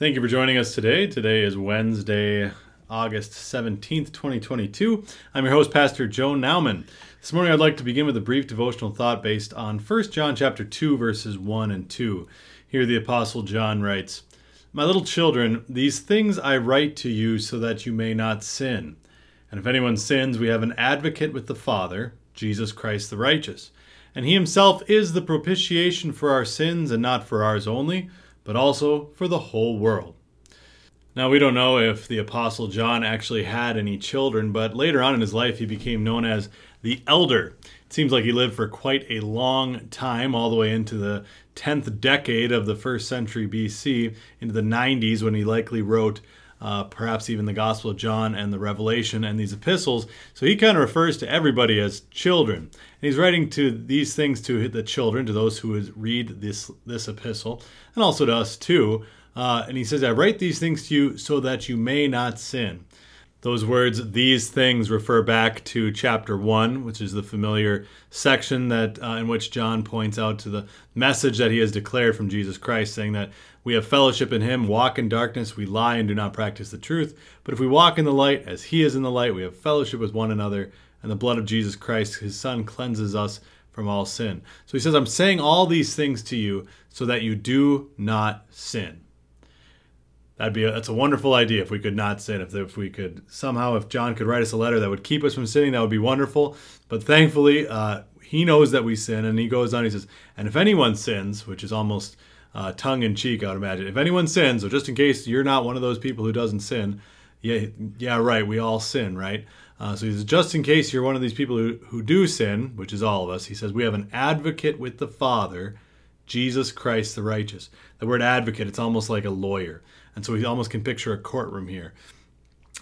Thank you for joining us today. Today is Wednesday, August 17th, 2022. I'm your host, Pastor Joe Nauman. This morning I'd like to begin with a brief devotional thought based on 1 John chapter 2 verses 1 and 2. Here the apostle John writes, "My little children, these things I write to you so that you may not sin. And if anyone sins, we have an advocate with the Father, Jesus Christ the righteous. And he himself is the propitiation for our sins and not for ours only, but also for the whole world. Now, we don't know if the Apostle John actually had any children, but later on in his life, he became known as the Elder. It seems like he lived for quite a long time, all the way into the 10th decade of the first century BC, into the 90s, when he likely wrote uh, perhaps even the Gospel of John and the Revelation and these epistles. So he kind of refers to everybody as children. And he's writing to these things to the children, to those who read this this epistle, and also to us too. Uh, and he says, "I write these things to you so that you may not sin." Those words, these things, refer back to chapter 1, which is the familiar section that uh, in which John points out to the message that he has declared from Jesus Christ, saying that we have fellowship in him, walk in darkness, we lie and do not practice the truth. But if we walk in the light, as he is in the light, we have fellowship with one another, and the blood of Jesus Christ, his Son, cleanses us from all sin. So he says, I'm saying all these things to you so that you do not sin. That'd be a, that's a wonderful idea if we could not sin. If, if we could somehow, if John could write us a letter that would keep us from sinning, that would be wonderful. But thankfully, uh, he knows that we sin, and he goes on. He says, "And if anyone sins, which is almost uh, tongue in cheek, I would imagine, if anyone sins, or just in case you're not one of those people who doesn't sin, yeah, yeah, right, we all sin, right? Uh, so he says, just in case you're one of these people who, who do sin, which is all of us, he says, we have an advocate with the Father, Jesus Christ the righteous. The word advocate, it's almost like a lawyer. And so we almost can picture a courtroom here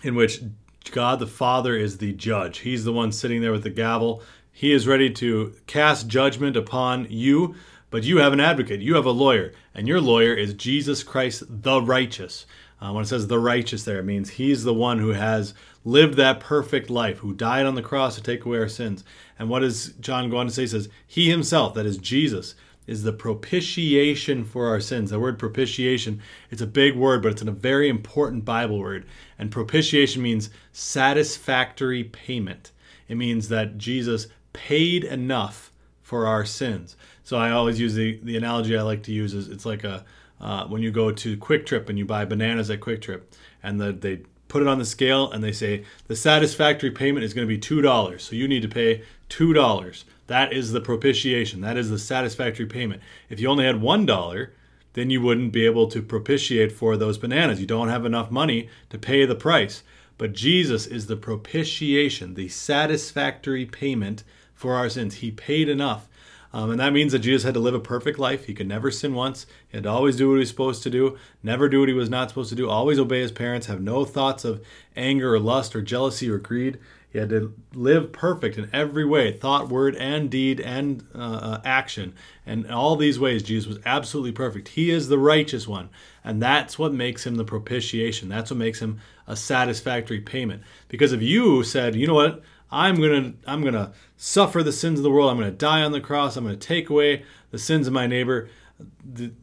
in which God the Father is the judge. He's the one sitting there with the gavel. He is ready to cast judgment upon you, but you have an advocate. You have a lawyer, and your lawyer is Jesus Christ the righteous. Uh, when it says the righteous there, it means he's the one who has lived that perfect life, who died on the cross to take away our sins. And what does John go on to say? He says, He himself, that is Jesus, is the propitiation for our sins. The word propitiation, it's a big word, but it's a very important Bible word. And propitiation means satisfactory payment. It means that Jesus paid enough for our sins. So I always use the, the analogy I like to use is it's like a uh, when you go to Kwik Trip and you buy bananas at Kwik Trip, and the, they put it on the scale and they say the satisfactory payment is going to be two dollars, so you need to pay two dollars. That is the propitiation. That is the satisfactory payment. If you only had $1, then you wouldn't be able to propitiate for those bananas. You don't have enough money to pay the price. But Jesus is the propitiation, the satisfactory payment for our sins. He paid enough. Um, and that means that Jesus had to live a perfect life. He could never sin once. He had to always do what he was supposed to do, never do what he was not supposed to do, always obey his parents, have no thoughts of anger or lust or jealousy or greed. He had to live perfect in every way thought, word, and deed, and uh, uh, action. And in all these ways, Jesus was absolutely perfect. He is the righteous one. And that's what makes him the propitiation. That's what makes him a satisfactory payment. Because if you said, you know what, I'm gonna I'm gonna suffer the sins of the world. I'm gonna die on the cross. I'm gonna take away the sins of my neighbor.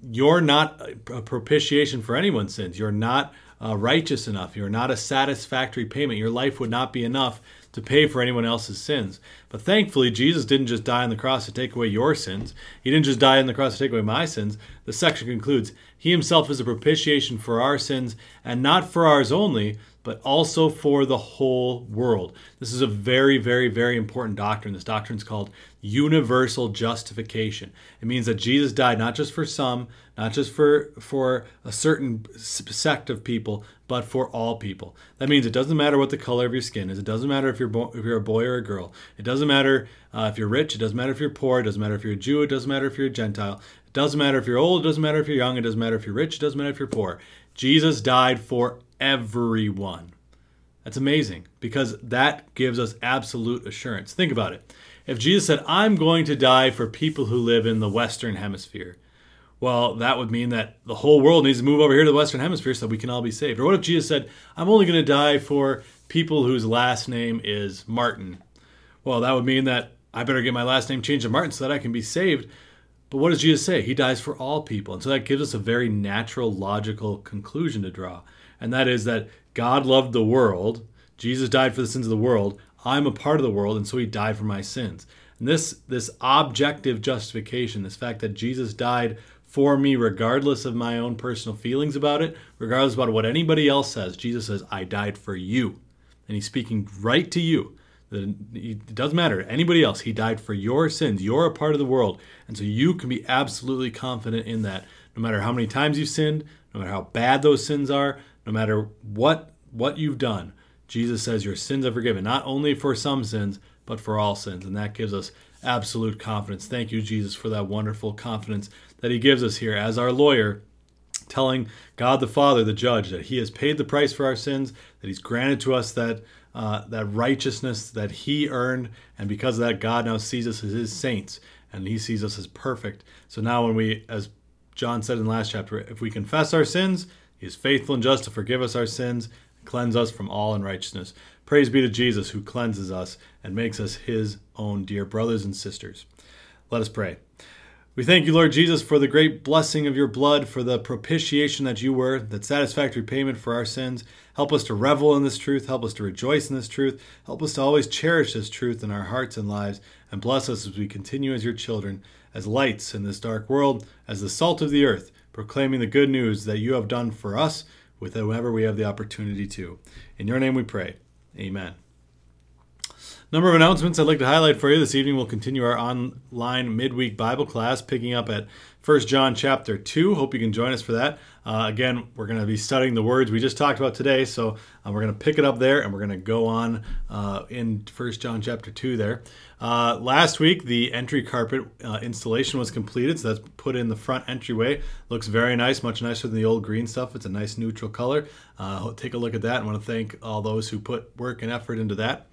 You're not a propitiation for anyone's sins. You're not uh, righteous enough. You're not a satisfactory payment. Your life would not be enough to pay for anyone else's sins. But thankfully, Jesus didn't just die on the cross to take away your sins. He didn't just die on the cross to take away my sins. The section concludes He himself is a propitiation for our sins, and not for ours only, but also for the whole world. This is a very, very, very important doctrine. This doctrine is called universal justification. It means that Jesus died not just for some, not just for for a certain sect of people, but for all people. That means it doesn't matter what the color of your skin is. It doesn't matter if you're bo- if you're a boy or a girl. It doesn't matter uh, if you're rich. It doesn't matter if you're poor. It doesn't matter if you're a Jew. It doesn't matter if you're a Gentile. It doesn't matter if you're old. It doesn't matter if you're young. It doesn't matter if you're rich. It doesn't matter if you're poor. Jesus died for everyone. That's amazing because that gives us absolute assurance. Think about it. If Jesus said, I'm going to die for people who live in the Western Hemisphere, well, that would mean that the whole world needs to move over here to the Western Hemisphere so we can all be saved. Or what if Jesus said, I'm only going to die for people whose last name is Martin? Well, that would mean that I better get my last name changed to Martin so that I can be saved. But what does Jesus say? He dies for all people. And so that gives us a very natural, logical conclusion to draw. And that is that God loved the world. Jesus died for the sins of the world. I'm a part of the world, and so he died for my sins. And this, this objective justification, this fact that Jesus died for me, regardless of my own personal feelings about it, regardless about what anybody else says, Jesus says, I died for you. And he's speaking right to you. It doesn't matter anybody else. He died for your sins. You're a part of the world. And so you can be absolutely confident in that. No matter how many times you've sinned, no matter how bad those sins are, no matter what what you've done, Jesus says your sins are forgiven, not only for some sins, but for all sins. And that gives us absolute confidence. Thank you, Jesus, for that wonderful confidence that He gives us here as our lawyer, telling God the Father, the judge, that He has paid the price for our sins, that He's granted to us that. Uh, that righteousness that he earned, and because of that, God now sees us as his saints, and he sees us as perfect. So now, when we, as John said in the last chapter, if we confess our sins, he is faithful and just to forgive us our sins and cleanse us from all unrighteousness. Praise be to Jesus who cleanses us and makes us his own dear brothers and sisters. Let us pray. We thank you, Lord Jesus, for the great blessing of your blood, for the propitiation that you were, that satisfactory payment for our sins. Help us to revel in this truth. Help us to rejoice in this truth. Help us to always cherish this truth in our hearts and lives. And bless us as we continue as your children, as lights in this dark world, as the salt of the earth, proclaiming the good news that you have done for us with whoever we have the opportunity to. In your name we pray. Amen. Number of announcements I'd like to highlight for you this evening. We'll continue our online midweek Bible class, picking up at 1 John chapter 2. Hope you can join us for that. Uh, again, we're going to be studying the words we just talked about today, so uh, we're going to pick it up there and we're going to go on uh, in 1 John chapter 2 there. Uh, last week, the entry carpet uh, installation was completed, so that's put in the front entryway. Looks very nice, much nicer than the old green stuff. It's a nice neutral color. Uh, take a look at that. I want to thank all those who put work and effort into that.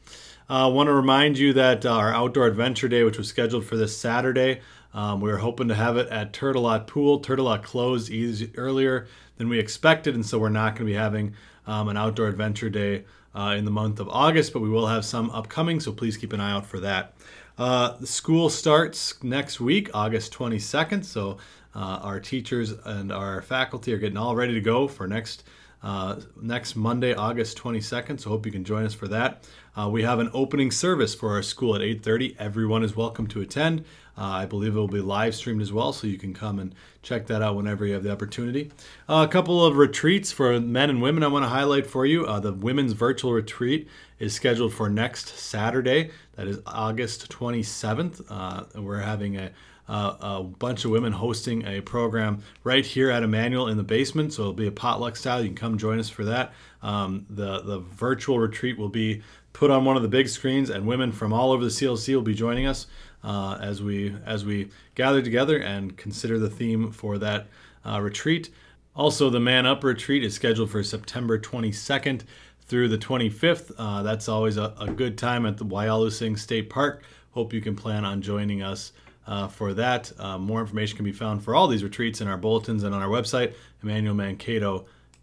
I want to remind you that our outdoor adventure day, which was scheduled for this Saturday, um, we were hoping to have it at Turtle Lot Pool. Turtle Lot closed easy, earlier than we expected, and so we're not going to be having um, an outdoor adventure day uh, in the month of August, but we will have some upcoming, so please keep an eye out for that. Uh, the school starts next week, August 22nd, so uh, our teachers and our faculty are getting all ready to go for next uh, next Monday, August 22nd. So hope you can join us for that. Uh, we have an opening service for our school at 8:30. Everyone is welcome to attend. Uh, I believe it will be live streamed as well, so you can come and check that out whenever you have the opportunity. Uh, a couple of retreats for men and women I want to highlight for you. Uh, the women's virtual retreat is scheduled for next Saturday. That is August 27th. Uh, we're having a uh, a bunch of women hosting a program right here at Emmanuel in the basement. So it'll be a potluck style. You can come join us for that. Um, the the virtual retreat will be put on one of the big screens, and women from all over the CLC will be joining us uh, as we as we gather together and consider the theme for that uh, retreat. Also, the Man Up retreat is scheduled for September 22nd through the 25th. Uh, that's always a, a, good time at the Wyalusing State Park. Hope you can plan on joining us uh, for that. Uh, more information can be found for all these retreats in our bulletins and on our website,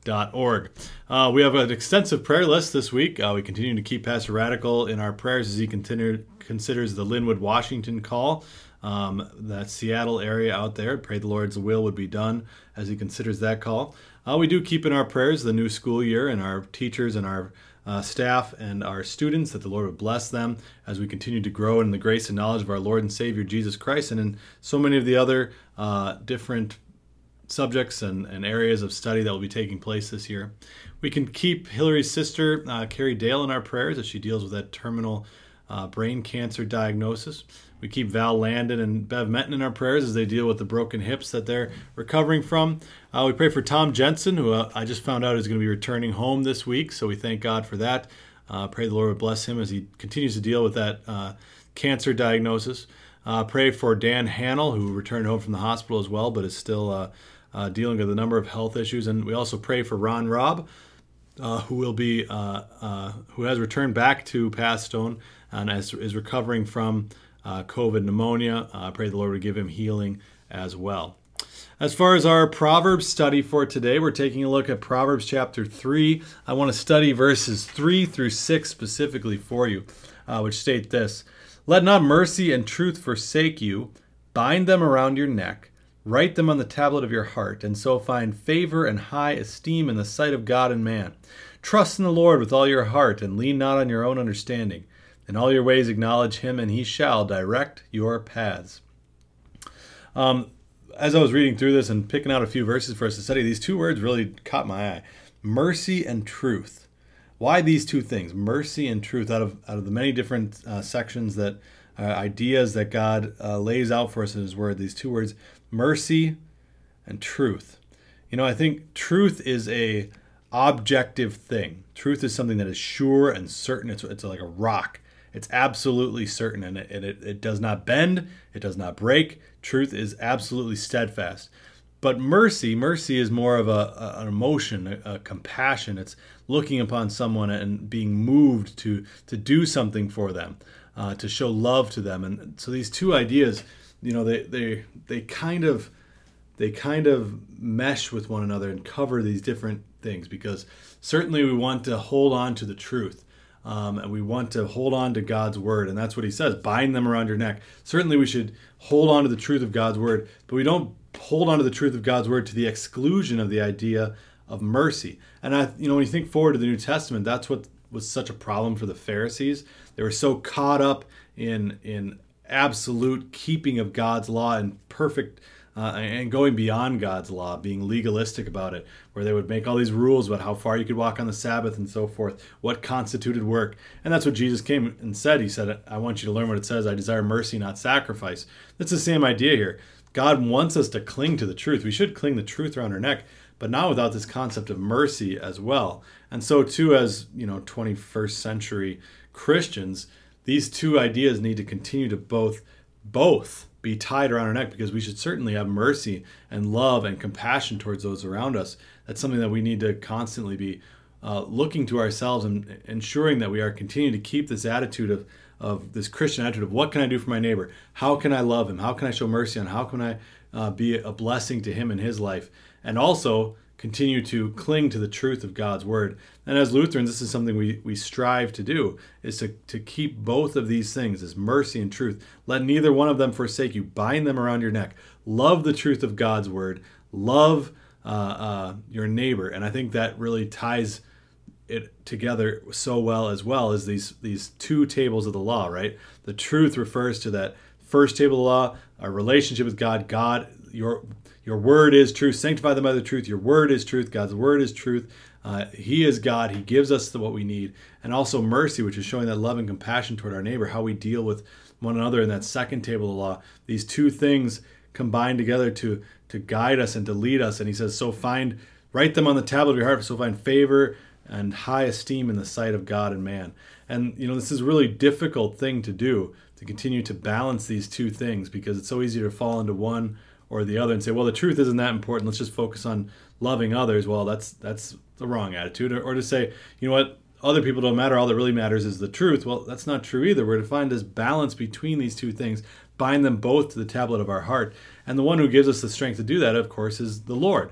emmanuelmankato.org. Uh, we have an extensive prayer list this week. Uh, we continue to keep Pastor Radical in our prayers as he continue, considers the Lynnwood, Washington call. Um, that Seattle area out there. Pray the Lord's will would be done as he considers that call. Uh, we do keep in our prayers the new school year and our teachers and our uh, staff and our students, that the Lord would bless them as we continue to grow in the grace and knowledge of our Lord and Savior Jesus Christ, and in so many of the other uh, different subjects and, and, areas of study that will be taking place this year. We can keep Hillary's sister, uh, Carrie Dale, in our prayers as she deals with that terminal uh, brain cancer diagnosis. We keep Val Landon and Bev Menton in our prayers as they deal with the broken hips that they're recovering from. Uh, we pray for Tom Jensen, who uh, I just found out is going to be returning home this week, so we thank God for that. Uh, pray the Lord would bless him as he continues to deal with that uh, cancer diagnosis. Pray for Dan Hannell, who returned home from the hospital as well, but is still uh, dealing with a number of health issues. And we also pray for Ron Robb, who will be who has returned back to Pathstone and is, is recovering from uh, COVID pneumonia. Uh, I pray the Lord would give him healing as well. As far as our Proverbs study for today, we're taking a look at Proverbs chapter 3. I want to study verses 3 through 6 specifically for you, uh, which state this Let not mercy and truth forsake you. Bind them around your neck, write them on the tablet of your heart, and so find favor and high esteem in the sight of God and man. Trust in the Lord with all your heart, and lean not on your own understanding. In all your ways acknowledge him, and he shall direct your paths. Um, as I was reading through this and picking out a few verses for us to study, these two words really caught my eye mercy and truth. Why these two things, mercy and truth, out of, out of the many different uh, sections that uh, ideas that God uh, lays out for us in His Word, these two words, mercy and truth. You know, I think truth is a objective thing. Truth is something that is sure and certain. It's, it's like a rock. It's absolutely certain and it, it, it does not bend, it does not break. Truth is absolutely steadfast. But mercy, mercy is more of a, a an emotion, a, a, compassion. It's looking upon someone and being moved to to do something for them, uh, to show love to them. And so these two ideas, you know, they they they kind of they kind of mesh with one another and cover these different things because certainly we want to hold on to the truth um, and we want to hold on to God's word. And that's what he says bind them around your neck. Certainly, we should hold on to the truth of God's word, but we don't hold on to the truth of God's word to the exclusion of the idea of mercy. And I, you know, when you think forward to the New Testament, that's what was such a problem for the Pharisees. They were so caught up in in absolute keeping of God's law and perfect uh, and going beyond God's law, being legalistic about it, where they would make all these rules about how far you could walk on the Sabbath and so forth, what constituted work. And that's what Jesus came and said. He said, I want you to learn what it says. I desire mercy, not sacrifice. That's the same idea here. God wants us to cling to the truth. We should cling the truth around our neck, but not without this concept of mercy as well. And so, too, as you know, 21st century Christians, these two ideas need to continue to both both be tied around our neck because we should certainly have mercy and love and compassion towards those around us. That's something that we need to constantly be uh, looking to ourselves and ensuring that we are continuing to keep this attitude of, of this Christian attitude of what can I do for my neighbor? How can I love him? How can I show mercy on? How can I uh, be a blessing to him in his life? And also continue to cling to the truth of God's word. And as Lutherans, this is something we, we strive to do, is to, to keep both of these things, as mercy and truth. Let neither one of them forsake you. Bind them around your neck. Love the truth of God's word. Love uh, uh, your neighbor. And I think that really ties it together so well as well as these these two tables of the law, right? The truth refers to that first table of the law, our relationship with God. God, your your word is truth. Sanctify them by the truth. Your word is truth. God's word is truth. Uh, he is God. He gives us the, what we need. And also mercy, which is showing that love and compassion toward our neighbor, how we deal with one another in that second table of law. These two things combine together to, to guide us and to lead us. And he says, so find, write them on the tablet of your heart, so find favor and high esteem in the sight of God and man. And, you know, this is a really difficult thing to do, to continue to balance these two things because it's so easy to fall into one or the other and say, well, the truth isn't that important. Let's just focus on loving others. Well, that's that's the wrong attitude. Or, or to say, you know what, other people don't matter. All that really matters is the truth. Well, that's not true either. We're to find this balance between these two things, bind them both to the tablet of our heart. And the one who gives us the strength to do that, of course, is the Lord.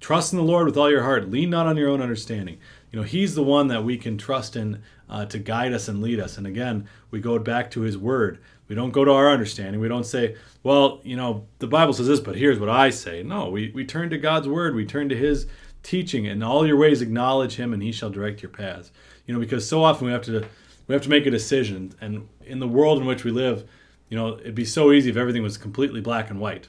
Trust in the Lord with all your heart. Lean not on your own understanding. You know, He's the one that we can trust in uh, to guide us and lead us. And again, we go back to His Word. We don't go to our understanding. We don't say, well, you know, the Bible says this, but here's what I say. No, we, we turn to God's word. We turn to his teaching. and all your ways acknowledge him and he shall direct your paths. You know, because so often we have to we have to make a decision. And in the world in which we live, you know, it'd be so easy if everything was completely black and white.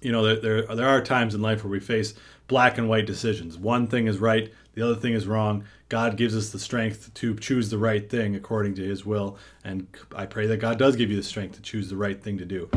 You know, there, there, there are times in life where we face black and white decisions. One thing is right, the other thing is wrong. God gives us the strength to choose the right thing according to His will, and I pray that God does give you the strength to choose the right thing to do.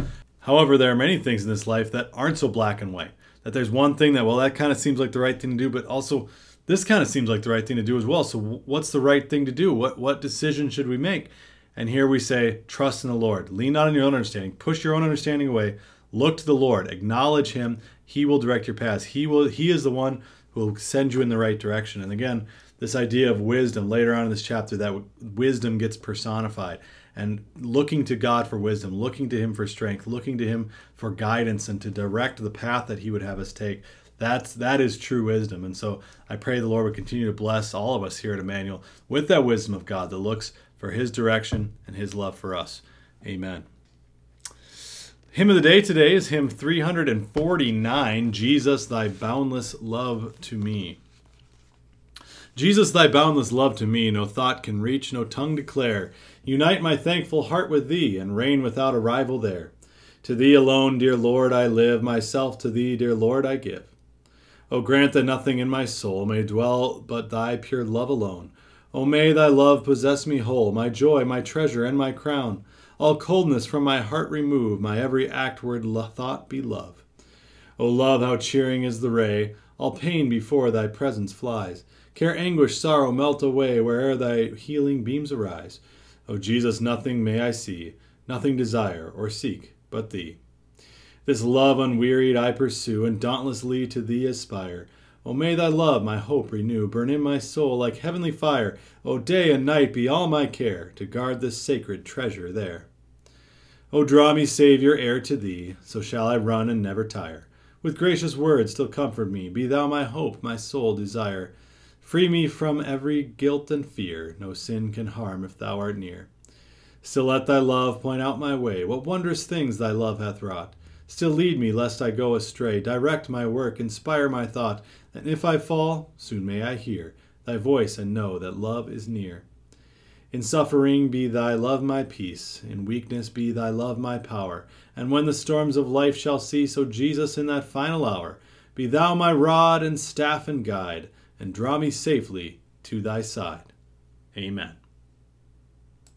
However, there are many things in this life that aren't so black and white. That there's one thing that, well, that kind of seems like the right thing to do, but also this kind of seems like the right thing to do as well. So, what's the right thing to do? What what decision should we make? And here we say, trust in the Lord. Lean not on your own understanding. Push your own understanding away. Look to the Lord. Acknowledge Him. He will direct your paths. He will. He is the one will send you in the right direction. And again, this idea of wisdom later on in this chapter that wisdom gets personified and looking to God for wisdom, looking to Him for strength, looking to Him for guidance and to direct the path that He would have us take. That's that is true wisdom. And so I pray the Lord would continue to bless all of us here at Emmanuel with that wisdom of God that looks for His direction and His love for us. Amen. Hymn of the day today is hymn 349 Jesus, thy boundless love to me. Jesus, thy boundless love to me, no thought can reach, no tongue declare. Unite my thankful heart with thee, and reign without a rival there. To thee alone, dear Lord, I live, myself to thee, dear Lord, I give. O grant that nothing in my soul may dwell but thy pure love alone. O may thy love possess me whole, my joy, my treasure, and my crown. All coldness from my heart remove, my every act, word, thought be love. O love, how cheering is the ray, all pain before thy presence flies. Care, anguish, sorrow melt away where'er thy healing beams arise. O Jesus, nothing may I see, nothing desire or seek but thee. This love unwearied I pursue, and dauntlessly to thee aspire. O may thy love my hope renew, burn in my soul like heavenly fire. O day and night be all my care, to guard this sacred treasure there. O draw me, Saviour, e'er to thee, so shall I run and never tire. With gracious words still comfort me, be thou my hope, my sole desire. Free me from every guilt and fear, no sin can harm if thou art near. Still let thy love point out my way, what wondrous things thy love hath wrought. Still lead me, lest I go astray, direct my work, inspire my thought, and if I fall, soon may I hear thy voice and know that love is near. In suffering be thy love my peace, in weakness be thy love my power, and when the storms of life shall cease, O Jesus, in that final hour, be thou my rod and staff and guide and draw me safely to thy side. Amen.